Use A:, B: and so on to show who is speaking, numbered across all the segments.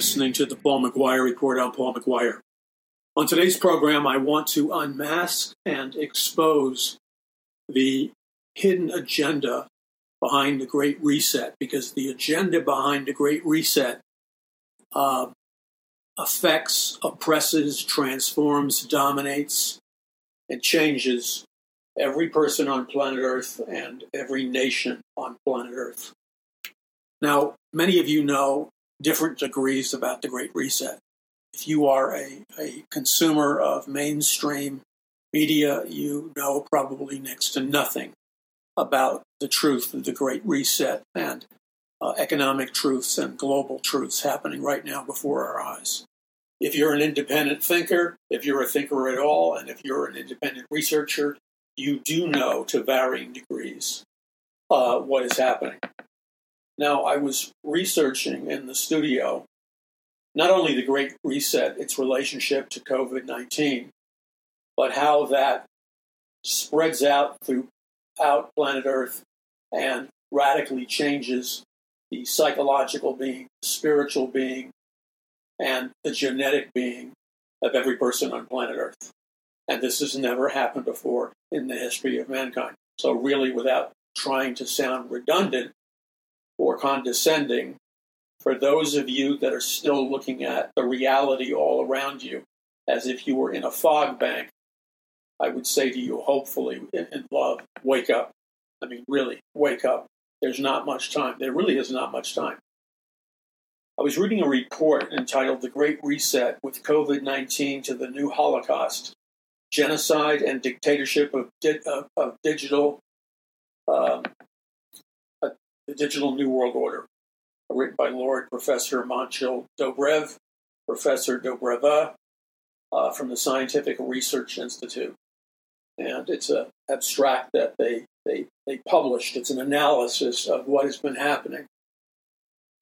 A: listening to the Paul McGuire Report. I'm Paul McGuire. On today's program, I want to unmask and expose the hidden agenda behind the Great Reset because the agenda behind the Great Reset uh, affects, oppresses, transforms, dominates, and changes every person on planet Earth and every nation on planet Earth. Now, many of you know different degrees about the Great Reset. If you are a, a consumer of mainstream media, you know probably next to nothing about the truth of the Great Reset and uh, economic truths and global truths happening right now before our eyes. If you're an independent thinker, if you're a thinker at all, and if you're an independent researcher, you do know to varying degrees uh, what is happening. Now, I was researching in the studio not only the Great Reset, its relationship to COVID 19, but how that spreads out throughout planet Earth and radically changes the psychological being, spiritual being, and the genetic being of every person on planet Earth. And this has never happened before in the history of mankind. So, really, without trying to sound redundant or condescending, for those of you that are still looking at the reality all around you as if you were in a fog bank, I would say to you, hopefully, in love, wake up. I mean, really, wake up. There's not much time. There really is not much time. I was reading a report entitled The Great Reset with COVID 19 to the New Holocaust Genocide and Dictatorship of, di- of, of Digital, um, the Digital New World Order, written by Lord Professor Monchil Dobrev, Professor Dobreva uh, from the Scientific Research Institute. And it's an abstract that they, they, they published. It's an analysis of what has been happening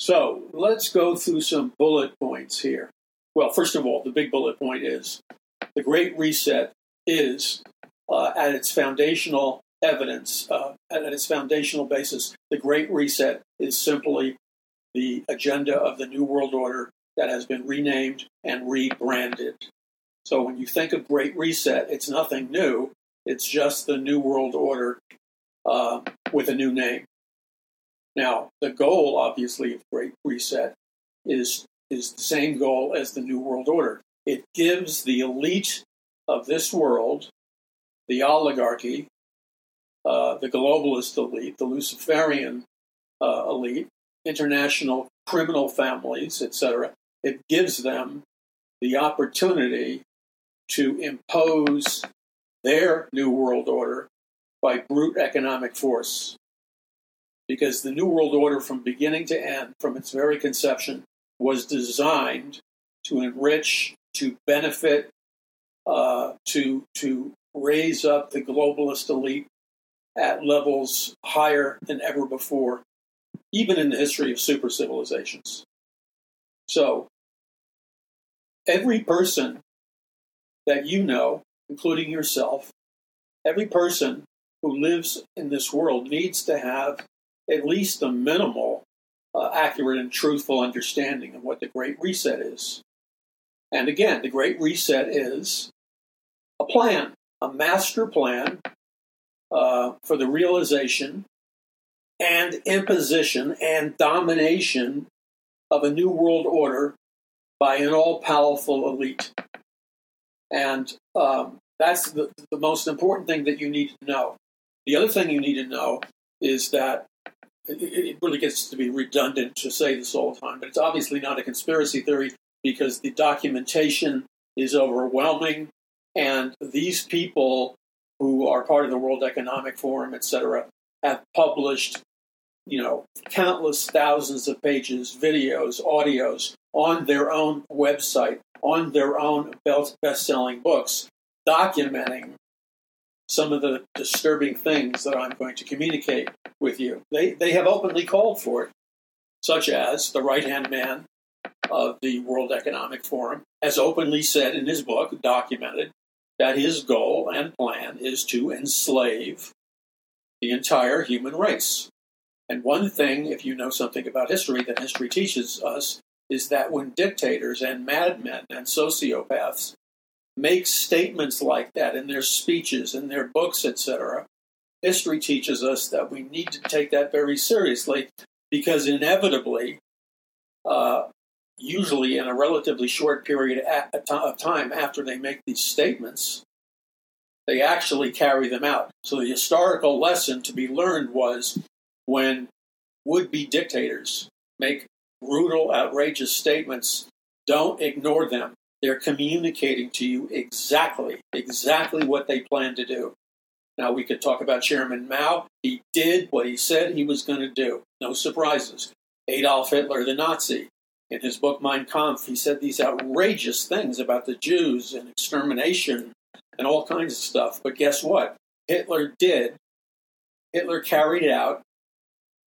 A: so let's go through some bullet points here. Well, first of all, the big bullet point is the Great Reset is uh, at its foundational evidence, uh, at its foundational basis, the Great Reset is simply the agenda of the New World Order that has been renamed and rebranded. So when you think of Great Reset, it's nothing new. It's just the New World Order uh, with a new name. Now, the goal, obviously, of Great Reset is, is the same goal as the New World Order. It gives the elite of this world, the oligarchy, uh, the globalist elite, the Luciferian uh, elite, international criminal families, etc., it gives them the opportunity to impose their New World Order by brute economic force because the New World Order, from beginning to end, from its very conception, was designed to enrich, to benefit, uh, to to raise up the globalist elite at levels higher than ever before, even in the history of super civilizations. So, every person that you know, including yourself, every person who lives in this world needs to have at least a minimal uh, accurate and truthful understanding of what the Great Reset is. And again, the Great Reset is a plan, a master plan uh, for the realization and imposition and domination of a new world order by an all powerful elite. And um, that's the, the most important thing that you need to know. The other thing you need to know is that it really gets to be redundant to say this all the time, but it's obviously not a conspiracy theory because the documentation is overwhelming, and these people who are part of the World Economic Forum, etc., have published, you know, countless thousands of pages, videos, audios on their own website, on their own best-selling books, documenting some of the disturbing things that I'm going to communicate with you. They, they have openly called for it, such as the right hand man of the World Economic Forum has openly said in his book, documented, that his goal and plan is to enslave the entire human race. And one thing, if you know something about history, that history teaches us is that when dictators and madmen and sociopaths make statements like that in their speeches, in their books, etc., history teaches us that we need to take that very seriously because inevitably, uh, usually in a relatively short period of time after they make these statements, they actually carry them out. So the historical lesson to be learned was when would be dictators make brutal, outrageous statements, don't ignore them. They're communicating to you exactly, exactly what they plan to do. Now, we could talk about Chairman Mao. He did what he said he was going to do. No surprises. Adolf Hitler, the Nazi, in his book Mein Kampf, he said these outrageous things about the Jews and extermination and all kinds of stuff. But guess what? Hitler did. Hitler carried out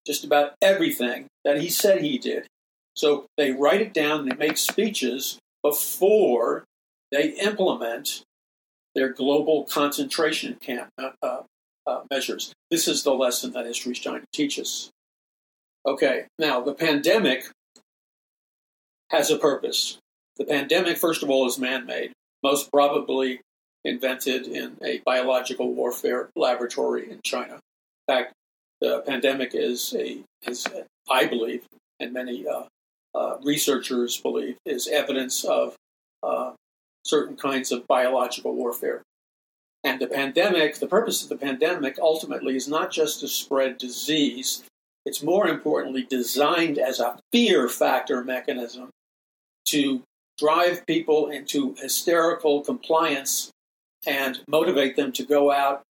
A: just about everything that he said he did. So they write it down, they make speeches before they implement their global concentration camp uh, uh, uh, measures. This is the lesson that history is trying to teach us. Okay, now the pandemic has a purpose. The pandemic, first of all, is man made, most probably invented in a biological warfare laboratory in China. In fact, the pandemic is a, is, I believe, and many uh, uh, researchers believe, is evidence of uh, certain kinds of biological warfare. And the pandemic, the purpose of the pandemic ultimately is not just to spread disease, it's more importantly designed as a fear factor mechanism to drive people into hysterical compliance and motivate them to go out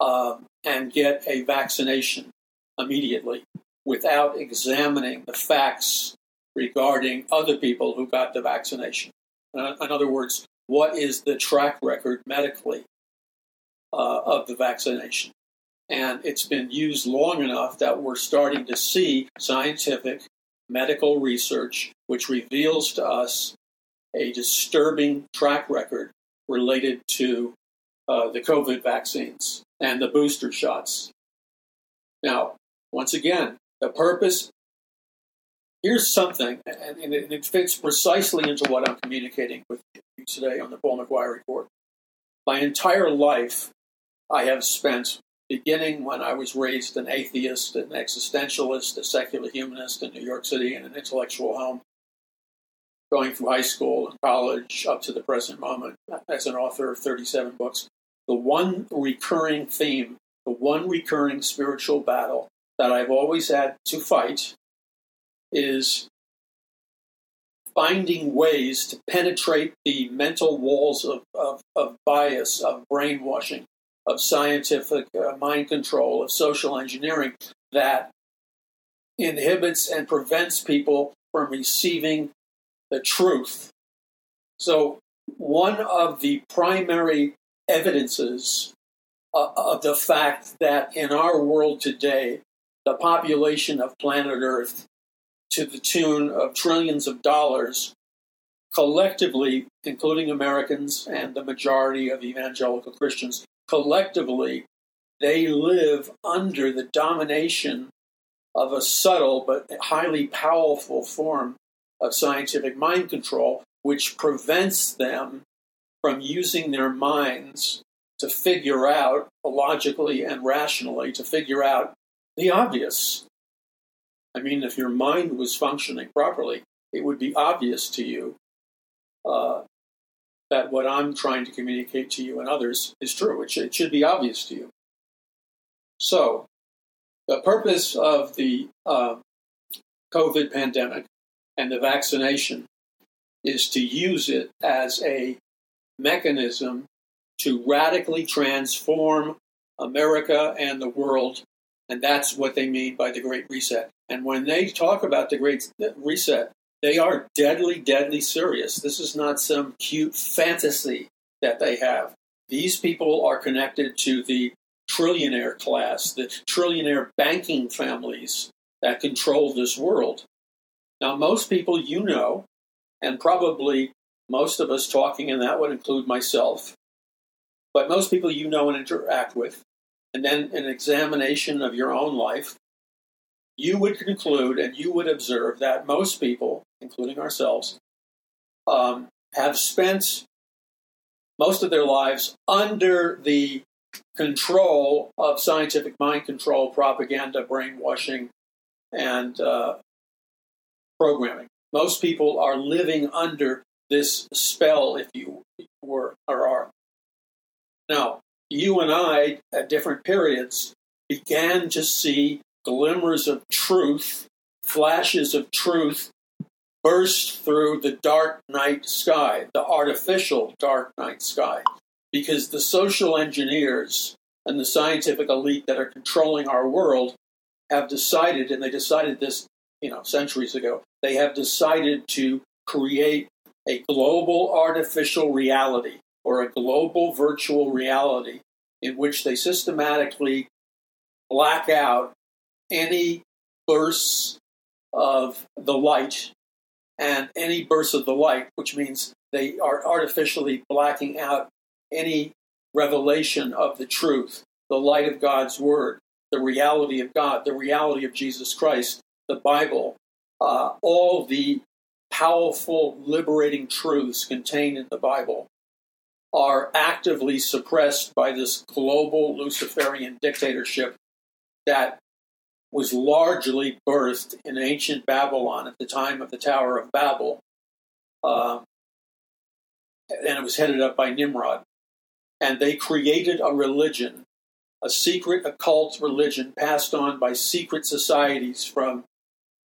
A: uh, and get a vaccination immediately without examining the facts regarding other people who got the vaccination. In other words, what is the track record medically uh, of the vaccination? And it's been used long enough that we're starting to see scientific medical research which reveals to us a disturbing track record related to uh, the COVID vaccines and the booster shots. Now, once again, the purpose here's something, and it fits precisely into what I'm communicating with you today on the Paul McGuire Report. My entire life, I have spent, beginning when I was raised an atheist, an existentialist, a secular humanist in New York City in an intellectual home, going through high school and college up to the present moment as an author of 37 books. The one recurring theme, the one recurring spiritual battle that I've always had to fight is finding ways to penetrate the mental walls of, of, of bias, of brainwashing, of scientific uh, mind control, of social engineering that inhibits and prevents people from receiving the truth. So, one of the primary evidences uh, of the fact that in our world today, the population of planet Earth to the tune of trillions of dollars collectively, including Americans and the majority of evangelical Christians, collectively, they live under the domination of a subtle but highly powerful form of scientific mind control, which prevents them from using their minds to figure out logically and rationally to figure out the obvious I mean, if your mind was functioning properly, it would be obvious to you uh, that what I'm trying to communicate to you and others is true. It should, it should be obvious to you. So, the purpose of the uh, COVID pandemic and the vaccination is to use it as a mechanism to radically transform America and the world. And that's what they mean by the Great Reset. And when they talk about the Great Reset, they are deadly, deadly serious. This is not some cute fantasy that they have. These people are connected to the trillionaire class, the trillionaire banking families that control this world. Now, most people you know, and probably most of us talking, and that would include myself, but most people you know and interact with, and then an examination of your own life you would conclude and you would observe that most people, including ourselves, um, have spent most of their lives under the control of scientific mind control, propaganda, brainwashing, and uh, programming. Most people are living under this spell, if you were or are. Now, you and I, at different periods, began to see glimmers of truth, flashes of truth burst through the dark night sky, the artificial dark night sky, because the social engineers and the scientific elite that are controlling our world have decided, and they decided this, you know, centuries ago, they have decided to create a global artificial reality or a global virtual reality in which they systematically black out any bursts of the light and any bursts of the light, which means they are artificially blacking out any revelation of the truth, the light of God's Word, the reality of God, the reality of Jesus Christ, the Bible, uh, all the powerful, liberating truths contained in the Bible are actively suppressed by this global Luciferian dictatorship that was largely birthed in ancient Babylon at the time of the Tower of Babel. Uh, and it was headed up by Nimrod. And they created a religion, a secret occult religion passed on by secret societies from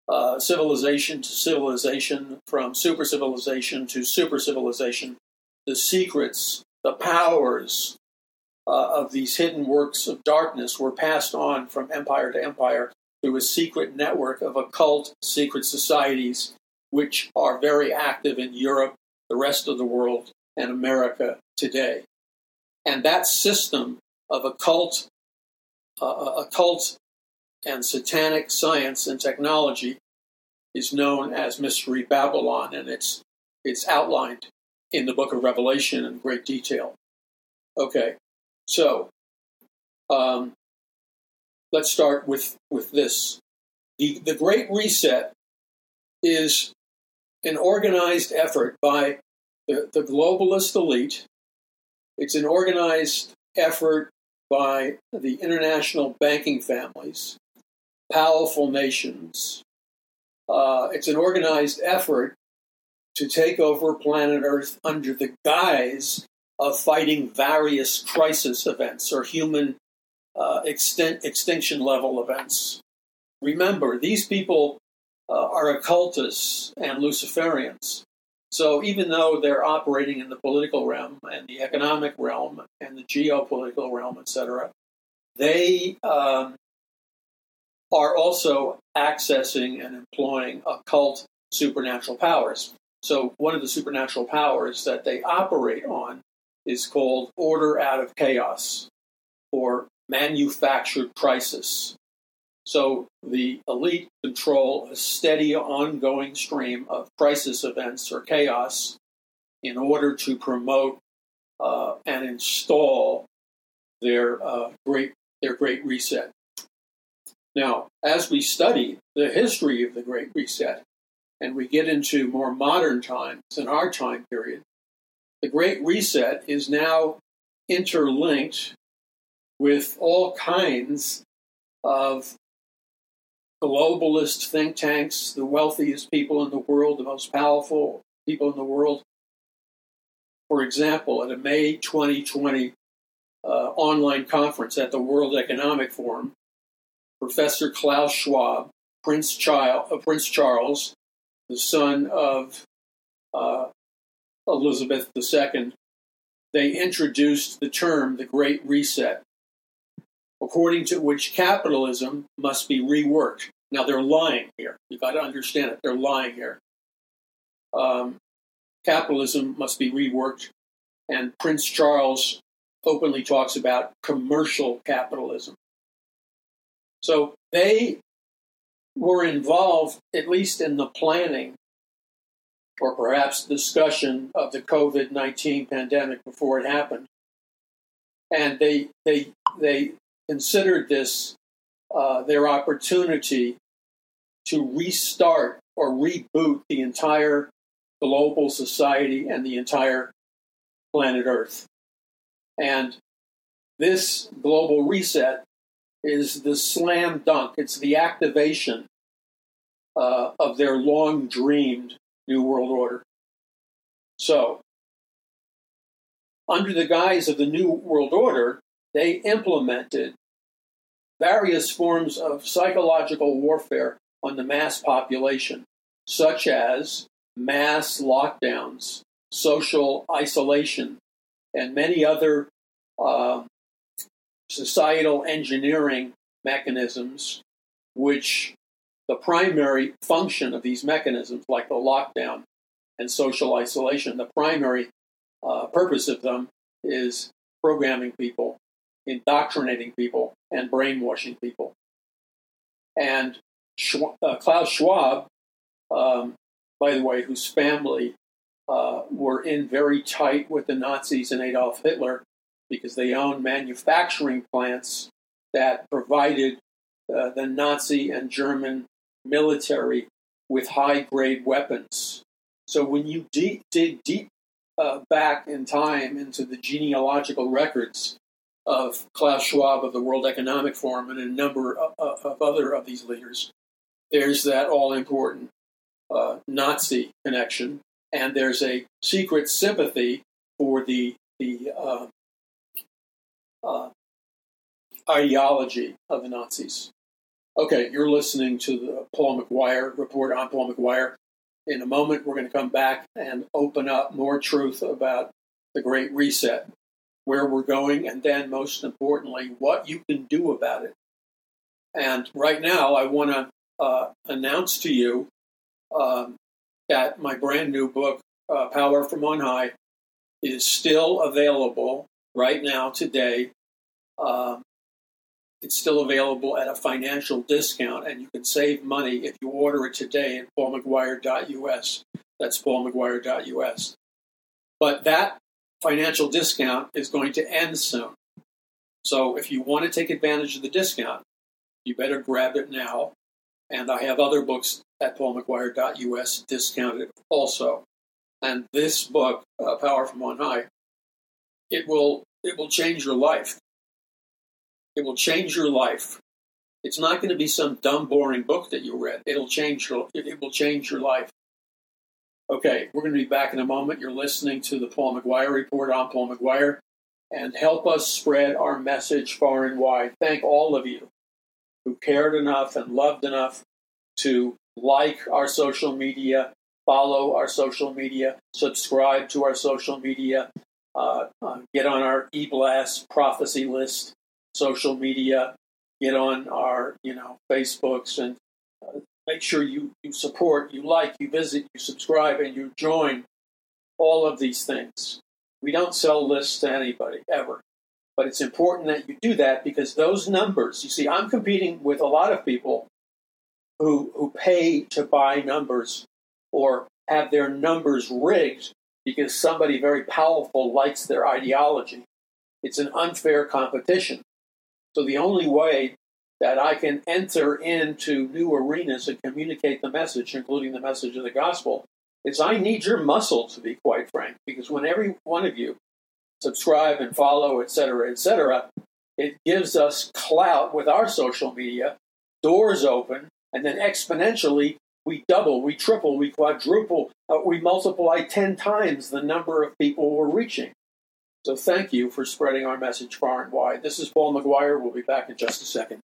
A: uh, civilization to civilization, from super civilization to super civilization. The secrets, the powers uh, of these hidden works of darkness were passed on from empire to empire through a secret network of occult secret societies, which are very active in Europe, the rest of the world, and America today. And that system of occult, uh, uh, occult and satanic science and technology is known as Mystery Babylon, and it's it's outlined in the Book of Revelation in great detail. Okay, so um, let's start with with this. The, the Great Reset is an organized effort by the, the globalist elite. It's an organized effort by the international banking families, powerful nations. Uh, it's an organized effort to take over planet Earth under the guise of fighting various crisis events or human uh, extent, extinction level events. Remember, these people uh, are occultists and Luciferians. So even though they're operating in the political realm and the economic realm and the geopolitical realm, etc., they um, are also accessing and employing occult supernatural powers. So one of the supernatural powers that they operate on is called order out of chaos, or manufactured crisis. So the elite control a steady, ongoing stream of crisis events or chaos in order to promote uh, and install their uh, great their Great Reset. Now, as we study the history of the Great Reset, and we get into more modern times in our time period, the Great Reset is now interlinked with all kinds of globalist think tanks, the wealthiest people in the world, the most powerful people in the world. For example, at a May 2020 uh, online conference at the World Economic Forum, Professor Klaus Schwab, Prince, Child, uh, Prince Charles, the son of uh, Elizabeth II, they introduced the term the Great Reset according to which capitalism must be reworked. Now, they're lying here. You've got to understand it. They're lying here. Um, capitalism must be reworked, and Prince Charles openly talks about commercial capitalism. So they were involved, at least in the planning or perhaps discussion of the COVID 19 pandemic before it happened. And they, they, they considered this uh, their opportunity to restart or reboot the entire global society and the entire planet Earth. And this global reset is the slam dunk, it's the activation uh, of their long dreamed New World Order. So, under the guise of the New World Order, they implemented various forms of psychological warfare on the mass population, such as mass lockdowns, social isolation, and many other uh, societal engineering mechanisms, which the primary function of these mechanisms, like the lockdown and social isolation, the primary uh, purpose of them is programming people, indoctrinating people, and brainwashing people. And uh, Klaus Schwab, um, by the way, whose family uh, were in very tight with the Nazis and Adolf Hitler because they owned manufacturing plants that provided uh, the Nazi and German military with high grade weapons. So when you deep, dig deep uh, back in time into the genealogical records of Klaus Schwab of the World Economic Forum and a number of, of other of these leaders, there's that all important uh, Nazi connection, and there's a secret sympathy for the the uh, uh, ideology of the Nazis. Okay, you're listening to the Paul McGuire report on Paul McGuire. In a moment, we're going to come back and open up more truth about the Great Reset, where we're going, and then, most importantly, what you can do about it. And right now, I want to uh, announce to you um, that my brand new book, uh, Power from On High, is still available right now, today. Um, it's still available at a financial discount, and you can save money if you order it today at paulmcguire.us. That's paulmcguire.us. But that financial discount is going to end soon. So if you want to take advantage of the discount, you better grab it now. And I have other books at paulmcguire.us discounted also. And this book, uh, Power from On High, it will it will change your life. It will change your life. It's not going to be some dumb, boring book that you read. It'll change your it will change your life. Okay, we're going to be back in a moment. You're listening to the Paul McGuire Report. I'm Paul McGuire, and help us spread our message far and wide. Thank all of you who cared enough and loved enough to like our social media, follow our social media, subscribe to our social media, uh, uh, get on our eBlast prophecy list, social media, get on our you know Facebooks, and uh, make sure you you support, you like, you visit, you subscribe, and you join all of these things. We don't sell lists to anybody ever. But it's important that you do that because those numbers, you see, I'm competing with a lot of people who, who pay to buy numbers or have their numbers rigged because somebody very powerful likes their ideology. It's an unfair competition. So the only way that I can enter into new arenas and communicate the message, including the message of the gospel, is I need your muscle, to be quite frank, because when every one of you subscribe and follow, etc., etc., it gives us clout with our social media, doors open, and then exponentially we double, we triple, we quadruple, uh, we multiply 10 times the number of people we're reaching. So thank you for spreading our message far and wide. This is Paul McGuire. We'll be back in just a second.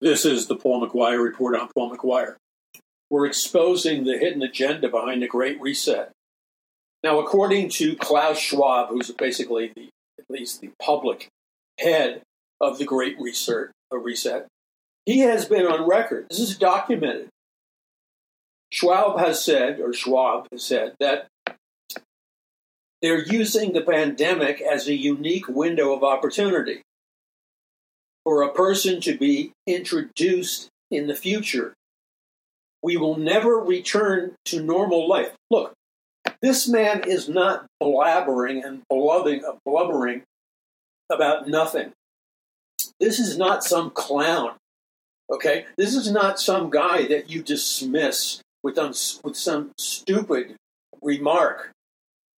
A: This is the Paul McGuire Report on Paul McGuire. We're exposing the hidden agenda behind the Great Reset. Now, according to Klaus Schwab, who's basically the, at least the public head of the Great Reset, reset, he has been on record. This is documented. Schwab has said, or Schwab has said, that they're using the pandemic as a unique window of opportunity for a person to be introduced in the future. We will never return to normal life. Look, this man is not blabbering and blubbing, blubbering about nothing. This is not some clown. Okay? This is not some guy that you dismiss with, with some stupid remark.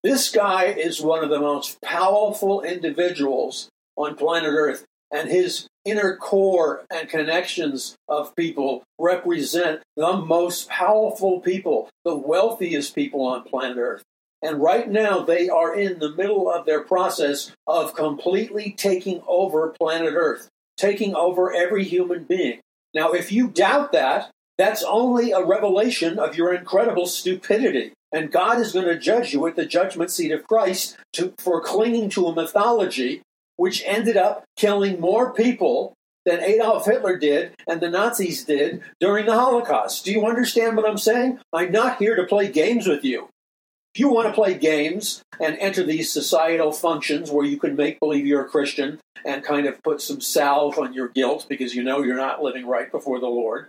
A: This guy is one of the most powerful individuals on planet Earth, and his inner core and connections of people represent the most powerful people, the wealthiest people on planet Earth. And right now, they are in the middle of their process of completely taking over planet Earth, taking over every human being. Now, if you doubt that, that's only a revelation of your incredible stupidity. And God is going to judge you at the judgment seat of Christ to, for clinging to a mythology which ended up killing more people than Adolf Hitler did and the Nazis did during the Holocaust. Do you understand what I'm saying? I'm not here to play games with you. If you want to play games and enter these societal functions where you can make believe you're a Christian and kind of put some salve on your guilt because you know you're not living right before the Lord,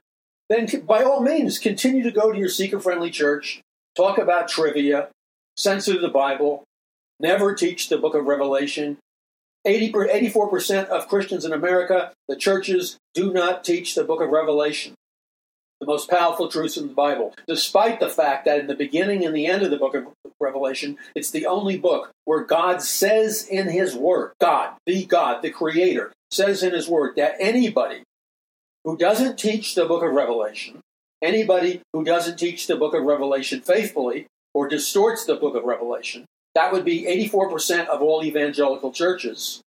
A: then by all means continue to go to your seeker friendly church, talk about trivia, censor the Bible, never teach the book of Revelation, 80, 84% of Christians in America, the churches, do not teach the book of Revelation, the most powerful truths in the Bible, despite the fact that in the beginning and the end of the book of Revelation, it's the only book where God says in His Word, God, the God, the Creator, says in His Word that anybody who doesn't teach the book of Revelation, anybody who doesn't teach the book of Revelation faithfully, or distorts the book of Revelation, that would be 84% of all evangelical churches.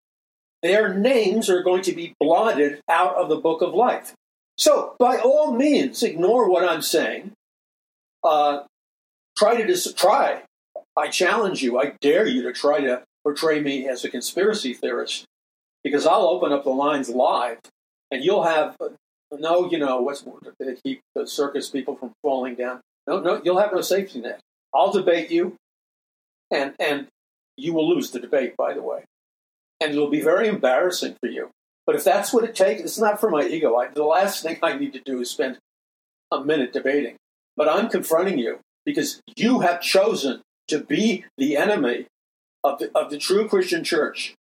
A: Their names are going to be blotted out of the book of life. So, by all means, ignore what I'm saying. Uh, try to dis- try. I challenge you. I dare you to try to portray me as a conspiracy theorist, because I'll open up the lines live, and you'll have no, you know, what's more to keep the circus people from falling down. No, no, you'll have no safety net. I'll debate you and and you will lose the debate, by the way, and it'll be very embarrassing for you. But if that's what it takes, it's not for my ego. I, the last thing I need to do is spend a minute debating. But I'm confronting you because you have chosen to be the enemy of the, of the true Christian church,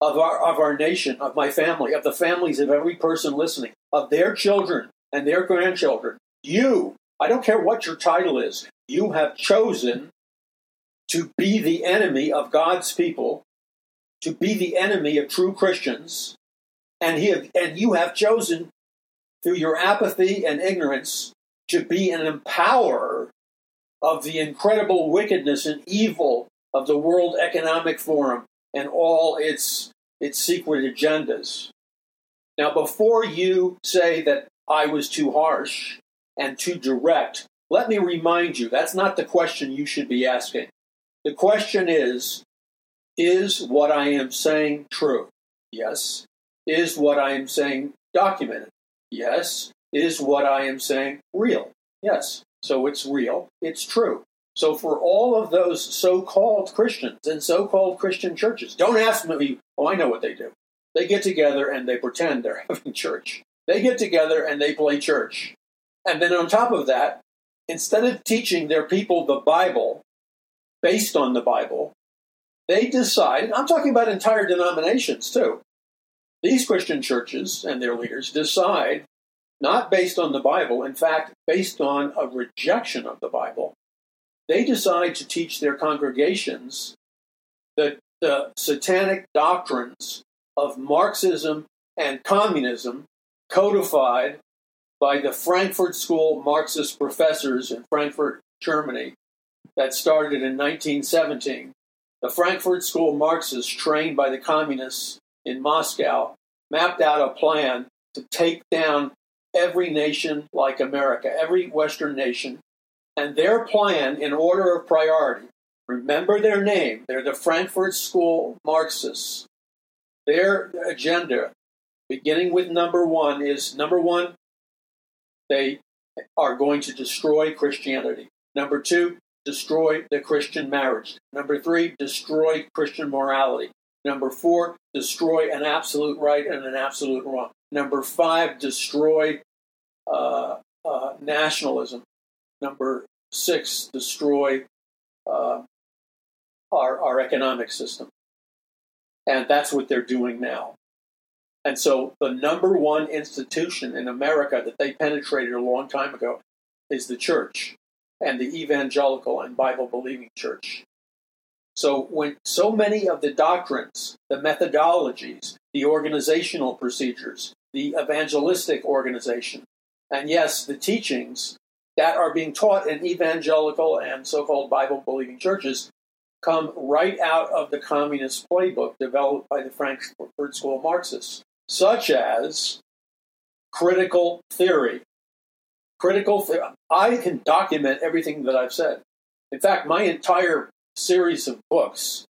A: of our, of our nation, of my family, of the families of every person listening, of their children and their grandchildren. You, I don't care what your title is, you have chosen to be the enemy of God's people, to be the enemy of true Christians, and he have, and you have chosen through your apathy and ignorance to be an empowerer of the incredible wickedness and evil of the World Economic Forum and all its its secret agendas. Now, before you say that I was too harsh and too direct, let me remind you that's not the question you should be asking. The question is Is what I am saying true? Yes. Is what I am saying documented? Yes. Is what I am saying real? Yes. So it's real, it's true. So for all of those so called Christians and so called Christian churches, don't ask me, oh, I know what they do. They get together and they pretend they're having church. They get together and they play church. And then on top of that, instead of teaching their people the Bible based on the Bible, they decide, I'm talking about entire denominations too. These Christian churches and their leaders decide, not based on the Bible, in fact, based on a rejection of the Bible, they decide to teach their congregations that the satanic doctrines of Marxism and communism codified by the Frankfurt School Marxist professors in Frankfurt, Germany, that started in 1917. The Frankfurt School Marxists, trained by the communists in Moscow, mapped out a plan to take down every nation like America, every Western nation. And their plan, in order of priority, remember their name, they're the Frankfurt School Marxists. Their agenda, beginning with number one, is number one, they are going to destroy Christianity. Number two, destroy the Christian marriage. Number three, destroy Christian morality. Number four, destroy an absolute right and an absolute wrong. Number five, destroy uh, uh, nationalism. Number six, destroy uh, our, our economic system. And that's what they're doing now. And so the number one institution in America that they penetrated a long time ago is the church and the evangelical and Bible believing church. So when so many of the doctrines, the methodologies, the organizational procedures, the evangelistic organization, and yes, the teachings that are being taught in evangelical and so-called Bible believing churches come right out of the communist playbook developed by the Frankfurt School Marxists, such as critical theory. Critical theory. I can document everything that I've said. In fact, my entire series of books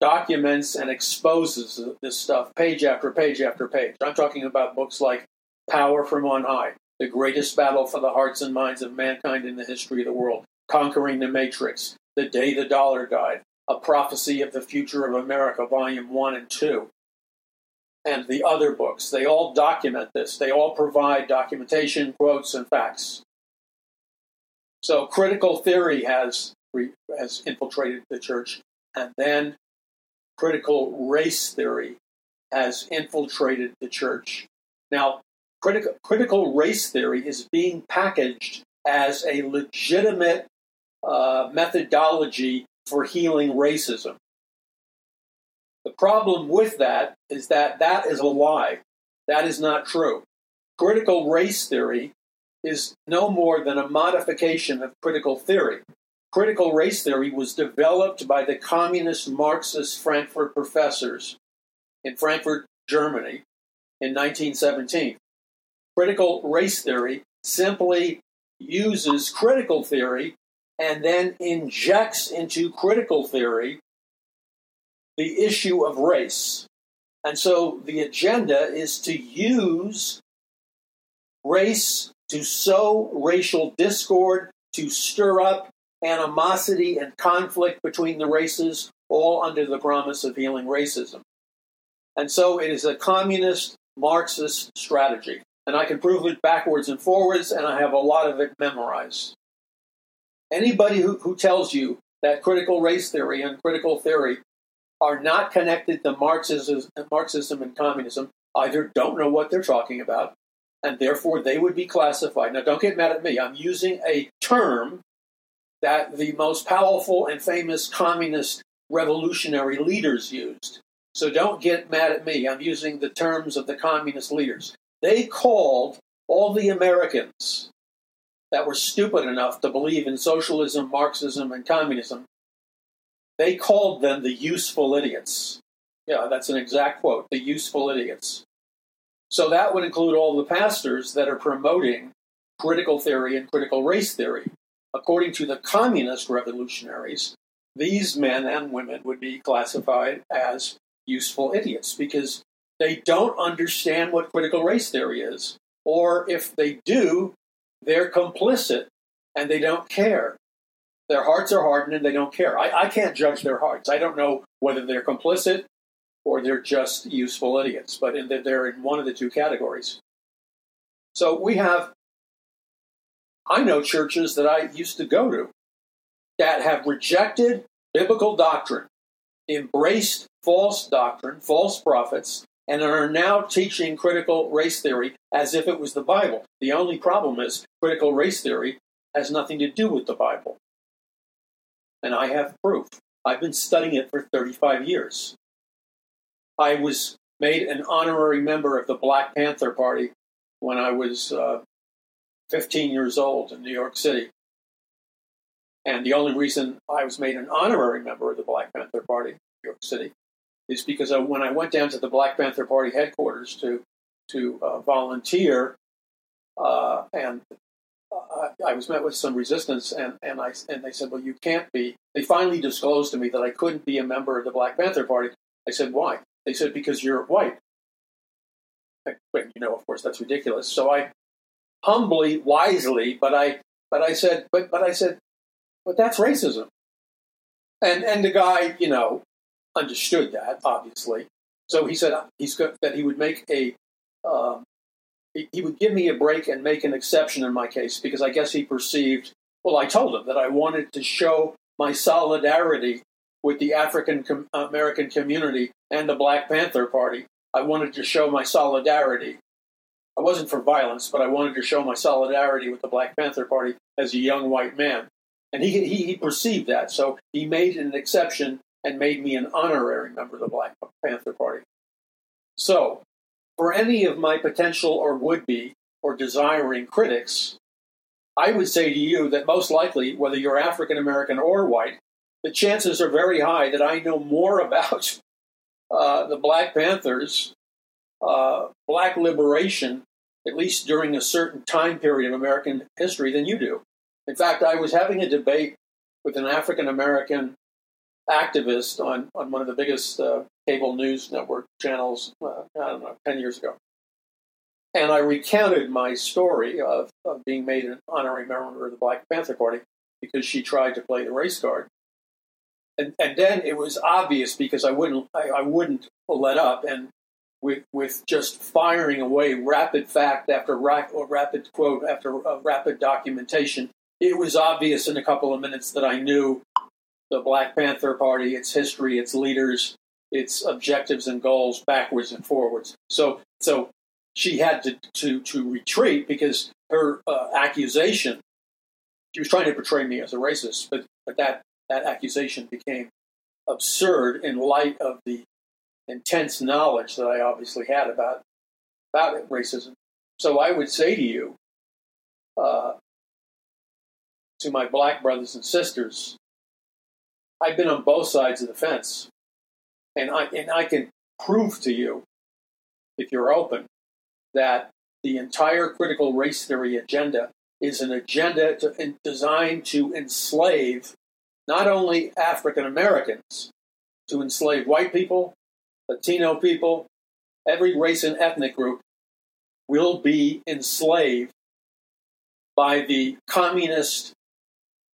A: documents and exposes this stuff page after page after page. I'm talking about books like Power from On High, The Greatest Battle for the Hearts and Minds of Mankind in the History of the World, Conquering the Matrix, The Day the Dollar Died, A Prophecy of the Future of America, Volume 1 and 2, and the other books. They all document this. They all provide documentation, quotes, and facts. So critical theory has has infiltrated the church, and then critical race theory has infiltrated the church. Now, critical, critical race theory is being packaged as a legitimate uh, methodology for healing racism. The problem with that is that that is a lie. That is not true. Critical race theory is no more than a modification of critical theory. Critical race theory was developed by the communist Marxist Frankfurt professors in Frankfurt, Germany in 1917. Critical race theory simply uses critical theory and then injects into critical theory the issue of race. And so the agenda is to use race to sow racial discord, to stir up animosity and conflict between the races, all under the promise of healing racism. And so it is a communist Marxist strategy. And I can prove it backwards and forwards, and I have a lot of it memorized. Anybody who, who tells you that critical race theory and critical theory are not connected to Marxism, Marxism and communism either don't know what they're talking about, and therefore they would be classified. Now, don't get mad at me. I'm using a term that the most powerful and famous communist revolutionary leaders used. So don't get mad at me. I'm using the terms of the communist leaders. They called all the Americans that were stupid enough to believe in socialism, Marxism, and communism, they called them the useful idiots. Yeah, that's an exact quote the useful idiots. So that would include all the pastors that are promoting critical theory and critical race theory according to the communist revolutionaries, these men and women would be classified as useful idiots because they don't understand what critical race theory is. Or if they do, they're complicit and they don't care. Their hearts are hardened and they don't care. I, I can't judge their hearts. I don't know whether they're complicit or they're just useful idiots, but in the, they're in one of the two categories. So we have I know churches that I used to go to that have rejected biblical doctrine, embraced false doctrine, false prophets, and are now teaching critical race theory as if it was the Bible. The only problem is critical race theory has nothing to do with the Bible. And I have proof. I've been studying it for 35 years. I was made an honorary member of the Black Panther Party when I was uh, 15 years old in New York City. And the only reason I was made an honorary member of the Black Panther Party in New York City is because I, when I went down to the Black Panther Party headquarters to to uh, volunteer, uh, and uh, I was met with some resistance, and, and I and they said, "Well, you can't be." They finally disclosed to me that I couldn't be a member of the Black Panther Party. I said, "Why?" They said, "Because you're white." But you know, of course, that's ridiculous. So I humbly, wisely, but I but I said, but but I said, but that's racism. And and the guy, you know, understood that obviously. So he said he's got, that he would make a um, he, he would give me a break and make an exception in my case because I guess he perceived. Well, I told him that I wanted to show my solidarity with the African American community and the Black Panther Party I wanted to show my solidarity. I wasn't for violence, but I wanted to show my solidarity with the Black Panther Party as a young white man. And he, he, he perceived that, so he made an exception and made me an honorary member of the Black Panther Party. So, for any of my potential or would be or desiring critics, I would say to you that most likely, whether you're African American or white, the chances are very high that I know more about uh, the Black Panthers, uh, black liberation, at least during a certain time period of American history, than you do. In fact, I was having a debate with an African American activist on, on one of the biggest uh, cable news network channels, uh, I don't know, 10 years ago. And I recounted my story of, of being made an honorary member of the Black Panther Party because she tried to play the race card. And, and then it was obvious because I wouldn't I, I wouldn't let up and with with just firing away rapid fact after ra- rapid quote after uh, rapid documentation, it was obvious in a couple of minutes that I knew the Black Panther Party, its history, its leaders, its objectives and goals backwards and forwards. So so she had to to, to retreat because her uh, accusation she was trying to portray me as a racist, but but that that accusation became absurd in light of the intense knowledge that I obviously had about about racism. So I would say to you, uh, to my black brothers and sisters, I've been on both sides of the fence, and I and I can prove to you, if you're open, that the entire critical race theory agenda is an agenda to, designed to enslave not only African Americans, to enslave white people, Latino people, every race and ethnic group will be enslaved by the communist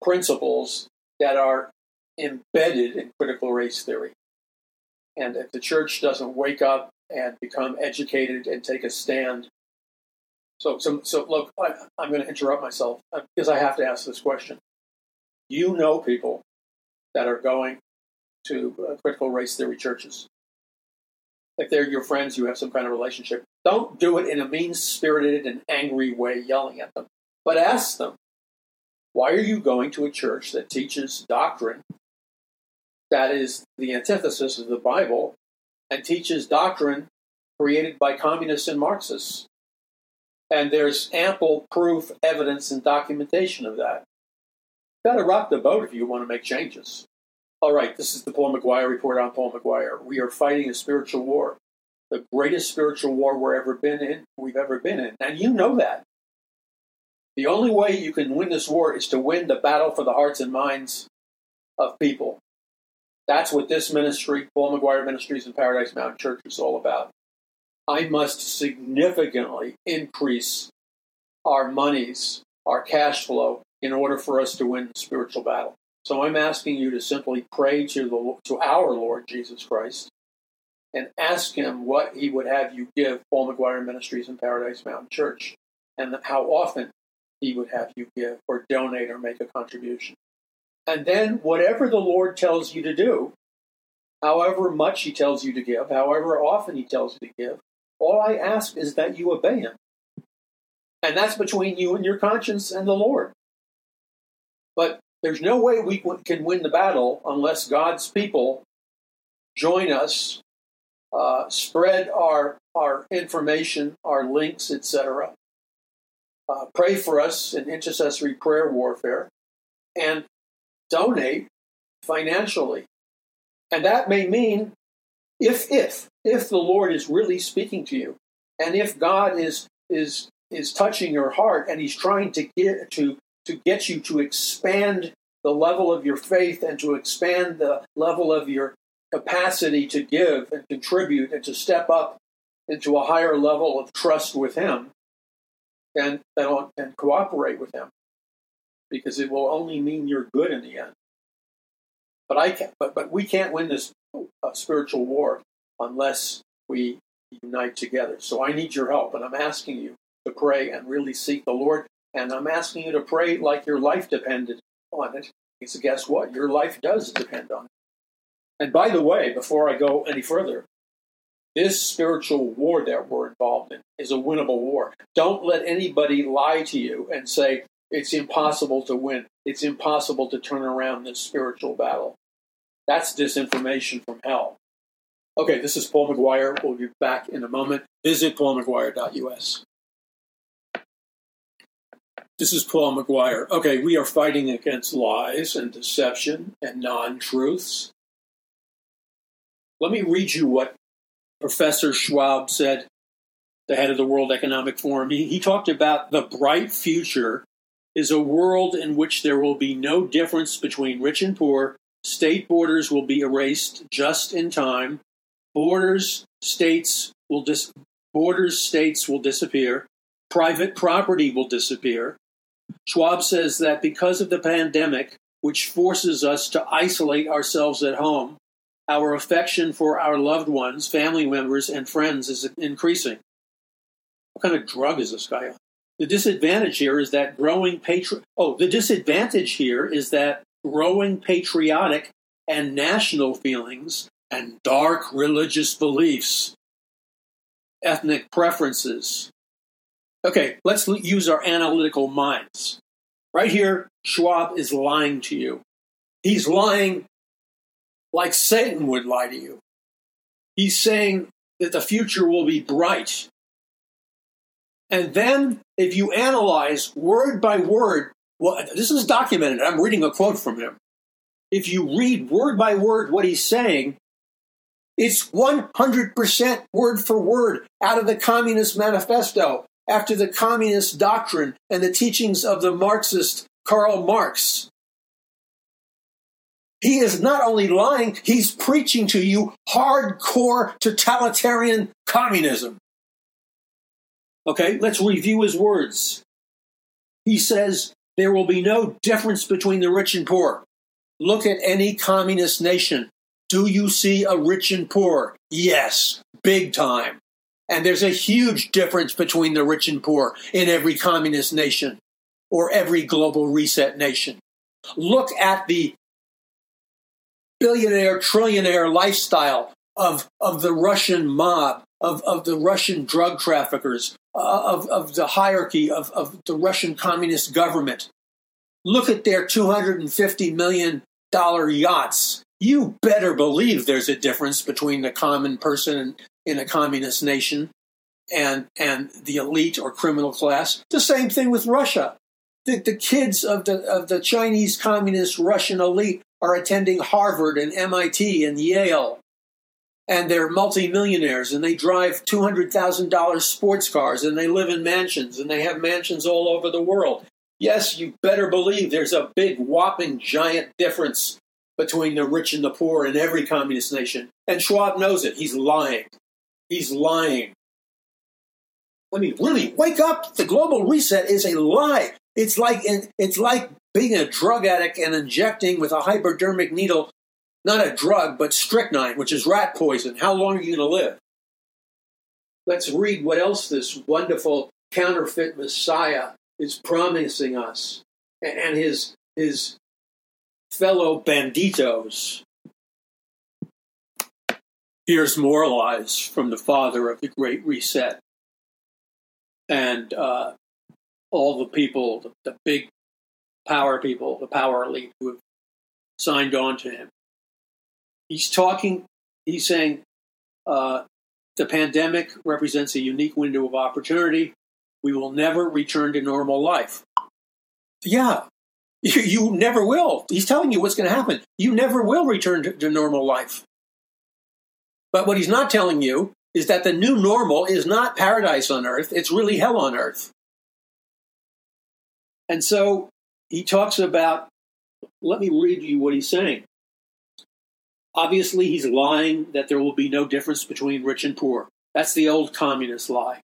A: principles that are embedded in critical race theory. And if the church doesn't wake up and become educated and take a stand. So, so, so look, I, I'm going to interrupt myself uh, because I have to ask this question. You know people that are going to uh, critical race theory churches. If they're your friends, you have some kind of relationship. Don't do it in a mean spirited and angry way, yelling at them, but ask them, why are you going to a church that teaches doctrine that is the antithesis of the Bible and teaches doctrine created by communists and Marxists. And there's ample proof, evidence, and documentation of that. You've got to rock the boat if you want to make changes. All right, this is the Paul McGuire report. I'm Paul McGuire. We are fighting a spiritual war, the greatest spiritual war we're ever been in, we've ever been in, and you know that. The only way you can win this war is to win the battle for the hearts and minds of people. That's what this ministry, Paul McGuire Ministries and Paradise Mountain Church, is all about. I must significantly increase our monies, our cash flow, in order for us to win the spiritual battle. So I'm asking you to simply pray to the to our Lord Jesus Christ and ask him what he would have you give Paul McGuire Ministries and Paradise Mountain Church and how often he would have you give or donate or make a contribution. And then, whatever the Lord tells you to do, however much He tells you to give, however often He tells you to give, all I ask is that you obey Him. And that's between you and your conscience and the Lord. But there's no way we can win the battle unless God's people join us, uh, spread our, our information, our links, etc. Uh, pray for us in intercessory prayer warfare, and donate financially. And that may mean if if if the Lord is really speaking to you and if God is is is touching your heart and he's trying to get to to get you to expand the level of your faith and to expand the level of your capacity to give and contribute and to step up into a higher level of trust with him and and, and cooperate with him because it will only mean you're good in the end. But I can but but we can't win this uh, spiritual war unless we unite together. So I need your help, and I'm asking you to pray and really seek the Lord. And I'm asking you to pray like your life depended on it. Because guess what? Your life does depend on it. And by the way, before I go any further, this spiritual war that we're involved in is a winnable war. Don't let anybody lie to you and say it's impossible to win. It's impossible to turn around this spiritual battle. That's disinformation from hell. Okay, this is Paul McGuire. We'll be back in a moment. Visit paulmcguire.us. This is Paul McGuire. Okay, we are fighting against lies and deception and non truths. Let me read you what Professor Schwab said, the head of the World Economic Forum. He, he talked about the bright future is a world in which there will be no difference between rich and poor. State borders will be erased just in time. Borders, states will dis- borders, states will disappear. Private property will disappear. Schwab says that because of the pandemic, which forces us to isolate ourselves at home, our affection for our loved ones, family members, and friends is increasing. What kind of drug is this guy on? The disadvantage here is that growing patri- oh, the disadvantage here is that growing patriotic and national feelings and dark religious beliefs, ethnic preferences, Okay, let's use our analytical minds. Right here, Schwab is lying to you. He's lying like Satan would lie to you. He's saying that the future will be bright. And then, if you analyze word by word, well, this is documented. I'm reading a quote from him. If you read word by word what he's saying, it's 100% word for word out of the Communist Manifesto after the communist doctrine and the teachings of the Marxist Karl Marx. He is not only lying, he's preaching to you hardcore totalitarian communism. Okay, let's review his words. He says, There will be no difference between the rich and poor. Look at any communist nation. Do you see a rich and poor? Yes, big time. And there's a huge difference between the rich and poor in every communist nation or every global reset nation. Look at the billionaire, trillionaire lifestyle of, of the Russian mob, of, of the Russian drug traffickers, uh, of, of the hierarchy of, of the Russian communist government. Look at their $250 million yachts. You better believe there's a difference between the common person in a communist nation and and the elite or criminal class. The same thing with Russia. The, the kids of the of the Chinese communist Russian elite are attending Harvard and MIT and Yale. And they're multimillionaires and they drive $200,000 sports cars and they live in mansions and they have mansions all over the world. Yes, you better believe there's a big, whopping, giant difference between the rich and the poor in every communist nation. And Schwab knows it. He's lying. He's lying. Let me, let me wake up. The global reset is a lie. It's like it's like being a drug addict and injecting with a hypodermic needle, not a drug, but strychnine, which is rat poison. How long are you going to live? Let's read what else this wonderful counterfeit Messiah is promising us and his his fellow banditos. Here's more lies from the father of the Great Reset. And uh, all the people, the, the big power people, the power elite who have signed on to him. He's talking, he's saying uh, the pandemic represents a unique window of opportunity. We will never return to normal life. Yeah, you, you never will. He's telling you what's going to happen. You never will return to, to normal life. But what he's not telling you is that the new normal is not paradise on earth, it's really hell on earth. And so he talks about, let me read you what he's saying. Obviously, he's lying that there will be no difference between rich and poor. That's the old communist lie.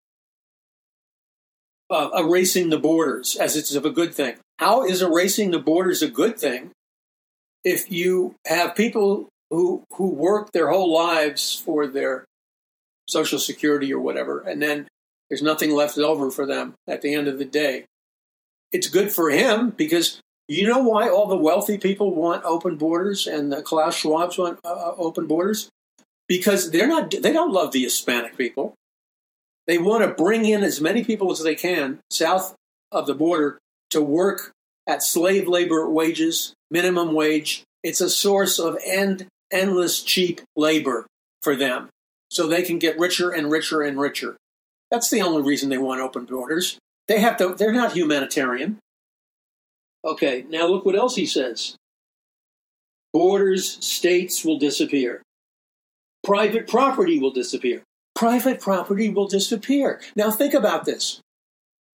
A: Uh, erasing the borders as it's of a good thing. How is erasing the borders a good thing if you have people who who work their whole lives for their social security or whatever, and then there's nothing left over for them at the end of the day. It's good for him because you know why all the wealthy people want open borders and the Klaus Schwabs want uh, uh open borders? because they're not they don't love the Hispanic people. They want to bring in as many people as they can south of the border to work at slave labor wages, minimum wage. It's a source of end endless cheap labor for them so they can get richer and richer and richer. That's the only reason they want open borders. They have to they're not humanitarian. Okay, now look what else he says. Borders, states will disappear. Private property will disappear. Private property will disappear. Now think about this.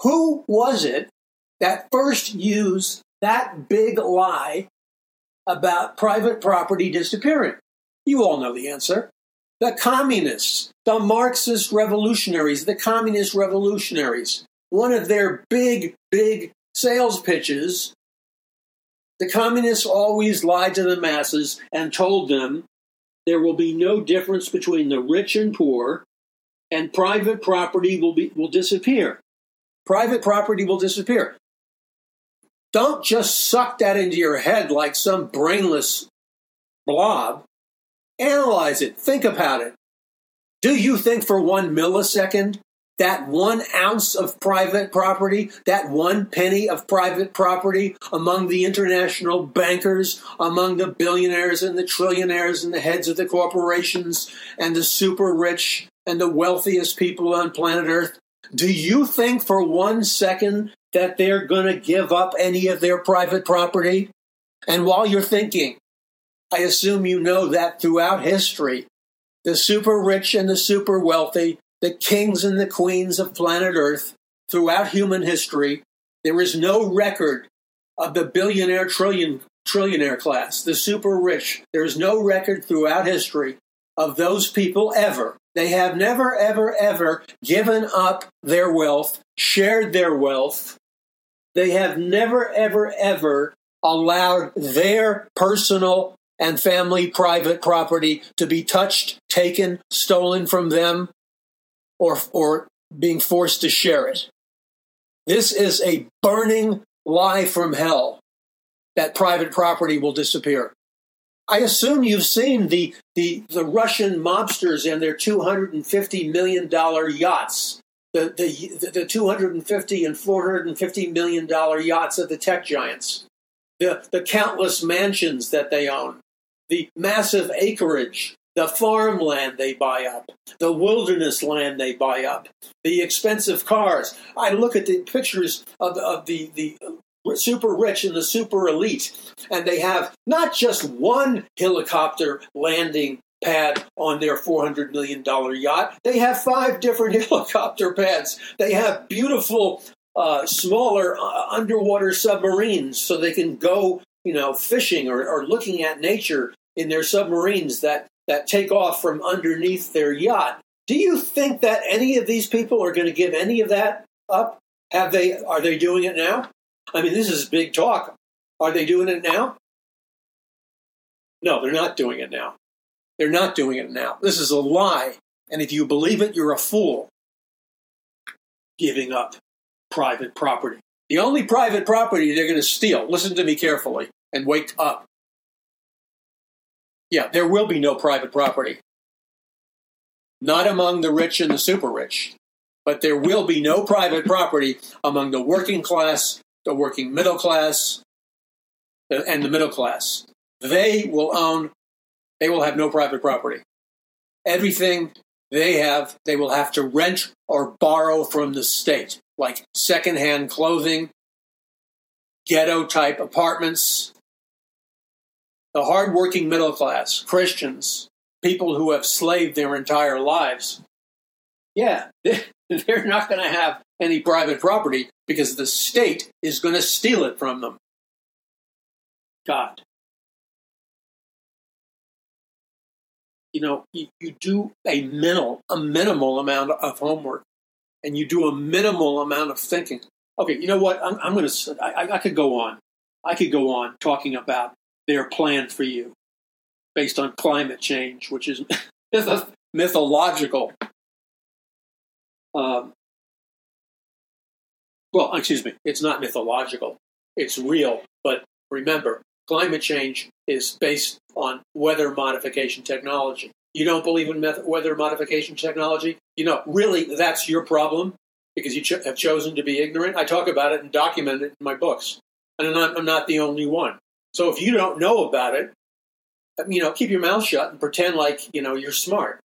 A: Who was it that first used that big lie about private property disappearing? You all know the answer. The communists, the Marxist revolutionaries, the communist revolutionaries. One of their big, big sales pitches the communists always lied to the masses and told them there will be no difference between the rich and poor, and private property will, be, will disappear. Private property will disappear. Don't just suck that into your head like some brainless blob. Analyze it. Think about it. Do you think for one millisecond that one ounce of private property, that one penny of private property among the international bankers, among the billionaires and the trillionaires and the heads of the corporations and the super rich and the wealthiest people on planet Earth, do you think for one second that they're going to give up any of their private property? And while you're thinking, I assume you know that throughout history, the super rich and the super wealthy the kings and the queens of planet Earth throughout human history. There is no record of the billionaire trillion trillionaire class, the super rich. There is no record throughout history of those people ever. They have never, ever, ever given up their wealth, shared their wealth. They have never, ever, ever allowed their personal and family private property to be touched, taken, stolen from them, or, or being forced to share it. This is a burning lie from hell that private property will disappear. I assume you've seen the, the, the Russian mobsters and their $250 million yachts, the, the, the 250 and $450 million yachts of the tech giants, the, the countless mansions that they own, the massive acreage the farmland they buy up, the wilderness land they buy up, the expensive cars. I look at the pictures of, of the, the super rich and the super elite, and they have not just one helicopter landing pad on their $400 million yacht, they have five different helicopter pads. They have beautiful, uh, smaller uh, underwater submarines so they can go you know, fishing or, or looking at nature in their submarines that that take off from underneath their yacht. Do you think that any of these people are going to give any of that up? Have they? Are they doing it now? I mean, this is big talk. Are they doing it now? No, they're not doing it now. They're not doing it now. This is a lie. And if you believe it, you're a fool. Giving up private property. The only private property they're going to steal, listen to me carefully and wake up, yeah, there will be no private property. Not among the rich and the super rich, but there will be no private property among the working class, the working middle class, and the middle class. They will own, they will have no private property. Everything they have, they will have to rent or borrow from the state, like secondhand clothing, ghetto type apartments, the hardworking middle class, Christians, people who have slaved their entire lives, yeah, they're not going to have any private property because the state is going to steal it from them. God. You know, you, you do a minimal, a minimal amount of homework and you do a minimal amount of thinking. Okay, you know what? I'm, I'm going to, I, could go on. I could go on talking about their plan for you based on climate change, which is mythological. Um, well, excuse me, it's not mythological, it's real. But remember, climate change is based on weather modification technology. You don't believe in method, weather modification technology? You know, really, that's your problem because you cho- have chosen to be ignorant. I talk about it and document it in my books. And I'm not, I'm not the only one. So if you don't know about it, um, you know, keep your mouth shut and pretend like, you know, you're smart.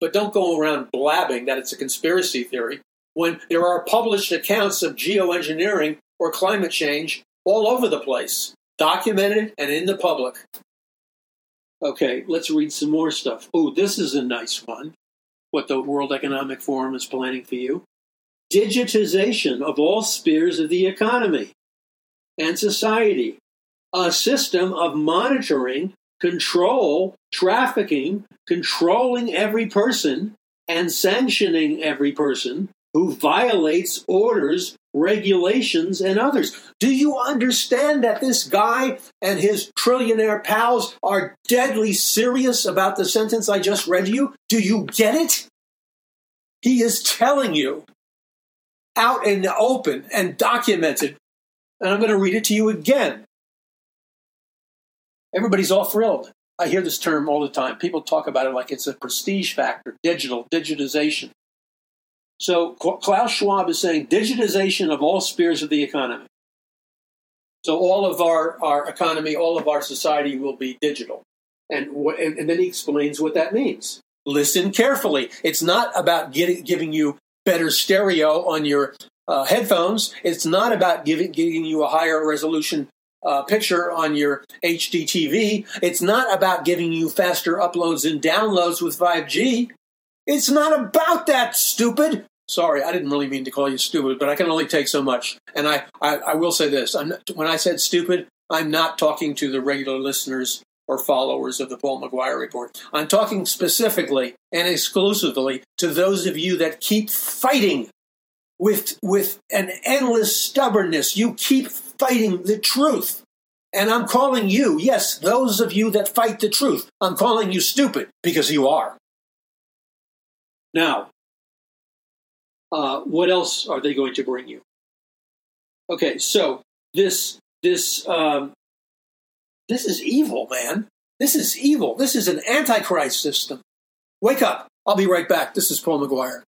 A: But don't go around blabbing that it's a conspiracy theory when there are published accounts of geoengineering or climate change all over the place, documented and in the public. Okay, let's read some more stuff. Oh, this is a nice one. What the World Economic Forum is planning for you digitization of all spheres of the economy and society, a system of monitoring, control, trafficking, controlling every person, and sanctioning every person who violates orders, regulations, and others. Do you understand that this guy and his trillionaire pals are deadly serious about the sentence I just read to you? Do you get it? He is telling you out in the open and documented. And I'm going to read it to you again. Everybody's all thrilled. I hear this term all the time. People talk about it like it's a prestige factor, digital, digitization. So Klaus Schwab is saying digitization of all spheres of the economy. So all of our, our economy, all of our society will be digital. And, and, and then he explains what that means. Listen carefully. It's not about getting, giving you better stereo on your uh, headphones. It's not about giving, giving you a higher resolution uh, picture on your HD TV. It's not about giving you faster uploads and downloads with 5G. It's not about that, stupid. Sorry, I didn't really mean to call you stupid, but I can only take so much. And I, I, I will say this: not, when I said stupid, I'm not talking to the regular listeners or followers of the Paul McGuire Report. I'm talking specifically and exclusively to those of you that keep fighting with with an endless stubbornness. You keep fighting the truth. And I'm calling you, yes, those of you that fight the truth, I'm calling you stupid because you are. Now, uh, what else are they going to bring you? Okay, so this this um, this is evil, man. This is evil. This is an antichrist system. Wake up! I'll be right back. This is Paul McGuire.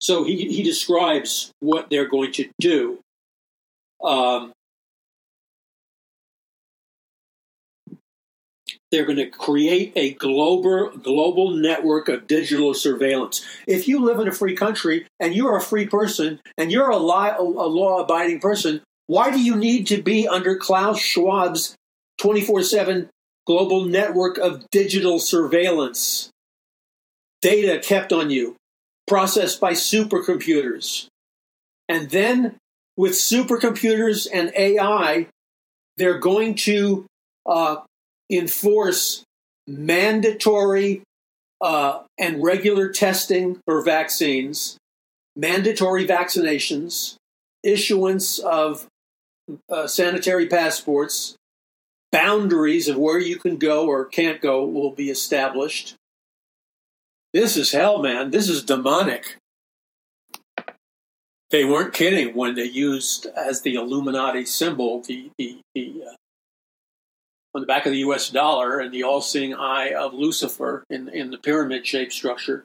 A: So he he describes what they're going to do. Um, They're going to create a global global network of digital surveillance. If you live in a free country and you're a free person and you're a, li- a law abiding person, why do you need to be under Klaus Schwab's 24 7 global network of digital surveillance? Data kept on you, processed by supercomputers. And then with supercomputers and AI, they're going to uh, enforce mandatory uh, and regular testing for vaccines, mandatory vaccinations, issuance of uh, sanitary passports, boundaries of where you can go or can't go will be established. This is hell, man. This is demonic. They weren't kidding when they used as the Illuminati symbol the, the, the uh, on the back of the US dollar and the all seeing eye of Lucifer in, in the pyramid shaped structure.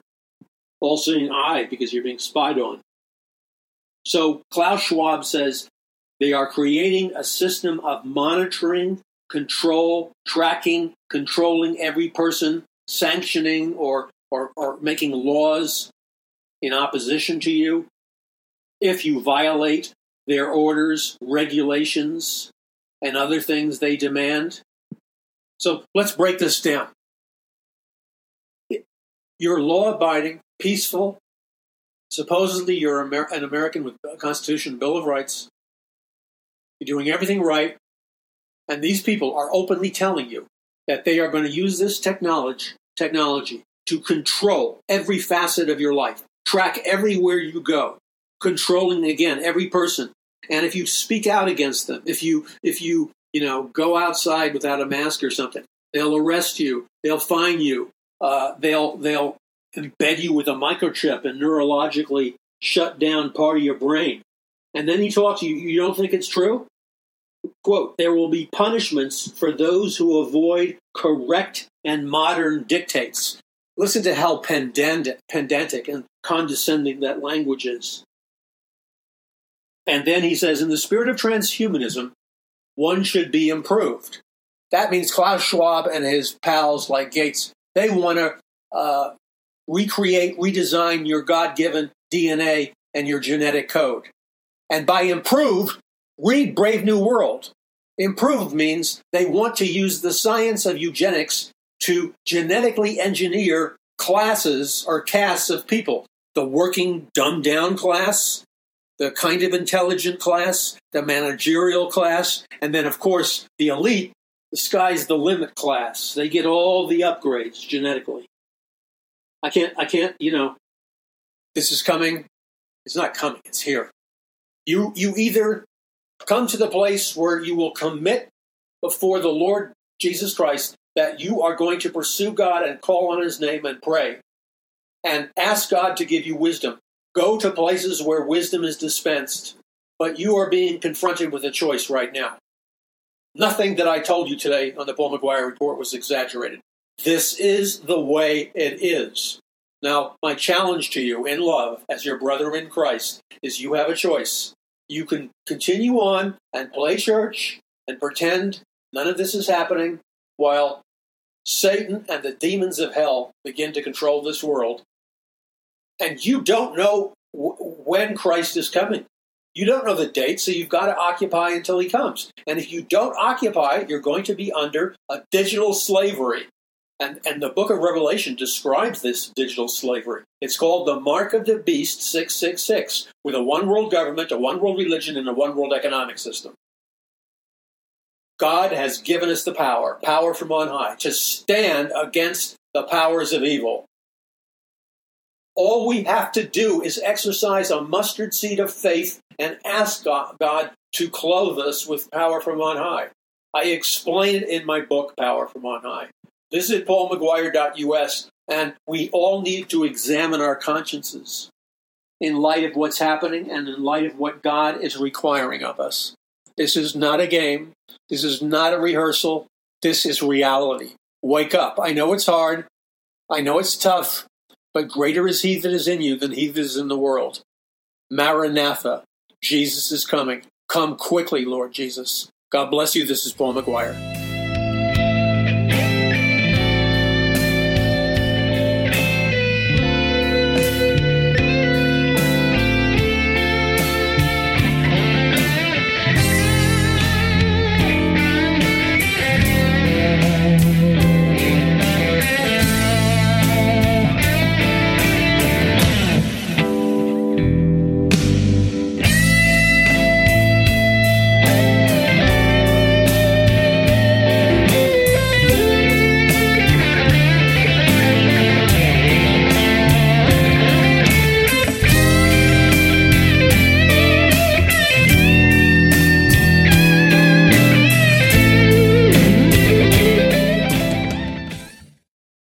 A: All seeing eye because you're being spied on. So Klaus Schwab says they are creating a system of monitoring, control, tracking, controlling every person, sanctioning or, or, or making laws in opposition to you. If you violate their orders, regulations, and other things they demand, so let's break this down. You're law abiding, peaceful, supposedly you're an American with a Constitution, Bill of Rights. You're doing everything right. And these people are openly telling you that they are going to use this technology, technology to control every facet of your life, track everywhere you go, controlling again every person. And if you speak out against them, if you if you you know, go outside without a mask or something. They'll arrest you. They'll fine you. Uh, they'll they'll embed you with a microchip and neurologically shut down part of your brain. And then he talks. You you don't think it's true? Quote: There will be punishments for those who avoid correct and modern dictates. Listen to how pedantic, pedantic and condescending that language is. And then he says, in the spirit of transhumanism, one should be improved. That means Klaus Schwab and his pals like Gates, they want to uh, recreate, redesign your God given DNA and your genetic code. And by improved, read Brave New World. Improved means they want to use the science of eugenics to genetically engineer classes or castes of people. The working, dumbed down class, the kind of intelligent class, the managerial class, and then, of course, the elite, the sky's the limit class. They get all the upgrades genetically. I can't, I can't, you know, this is coming. It's not coming, it's here. You, you either come to the place where you will commit before the Lord Jesus Christ that you are going to pursue God and call on his name and pray and ask God to give you wisdom. Go to places where wisdom is dispensed, but you are being confronted with a choice right now. Nothing that I told you today on the Paul McGuire report was exaggerated. This is the way it is. Now, my challenge to you in love, as your brother in Christ, is you have a choice. You can continue on and play church and pretend none of this is happening while Satan and the demons of hell begin to control this world and you don't know w- when Christ is coming. You don't know the date, so you've got to occupy until he comes. And if you don't occupy, you're going to be under a digital slavery. And, and the book of Revelation describes this digital slavery. It's called the Mark of the Beast 666, with a one world government, a one world religion, and a one world economic system. God has given us the power, power from on high, to stand against the powers of evil. All we have to do is exercise a mustard seed of faith and ask God to clothe us with power from on high. I explain it in my book, Power from On High. Visit paulmcguire.us, and we all need to examine our consciences in light of what's happening and in light of what God is requiring of us. This is not a game. This is not a rehearsal. This is reality. Wake up. I know it's hard. I know it's tough. But greater is he that is in you than he that is in the world. Maranatha, Jesus is coming. Come quickly, Lord Jesus. God bless you. This is Paul McGuire.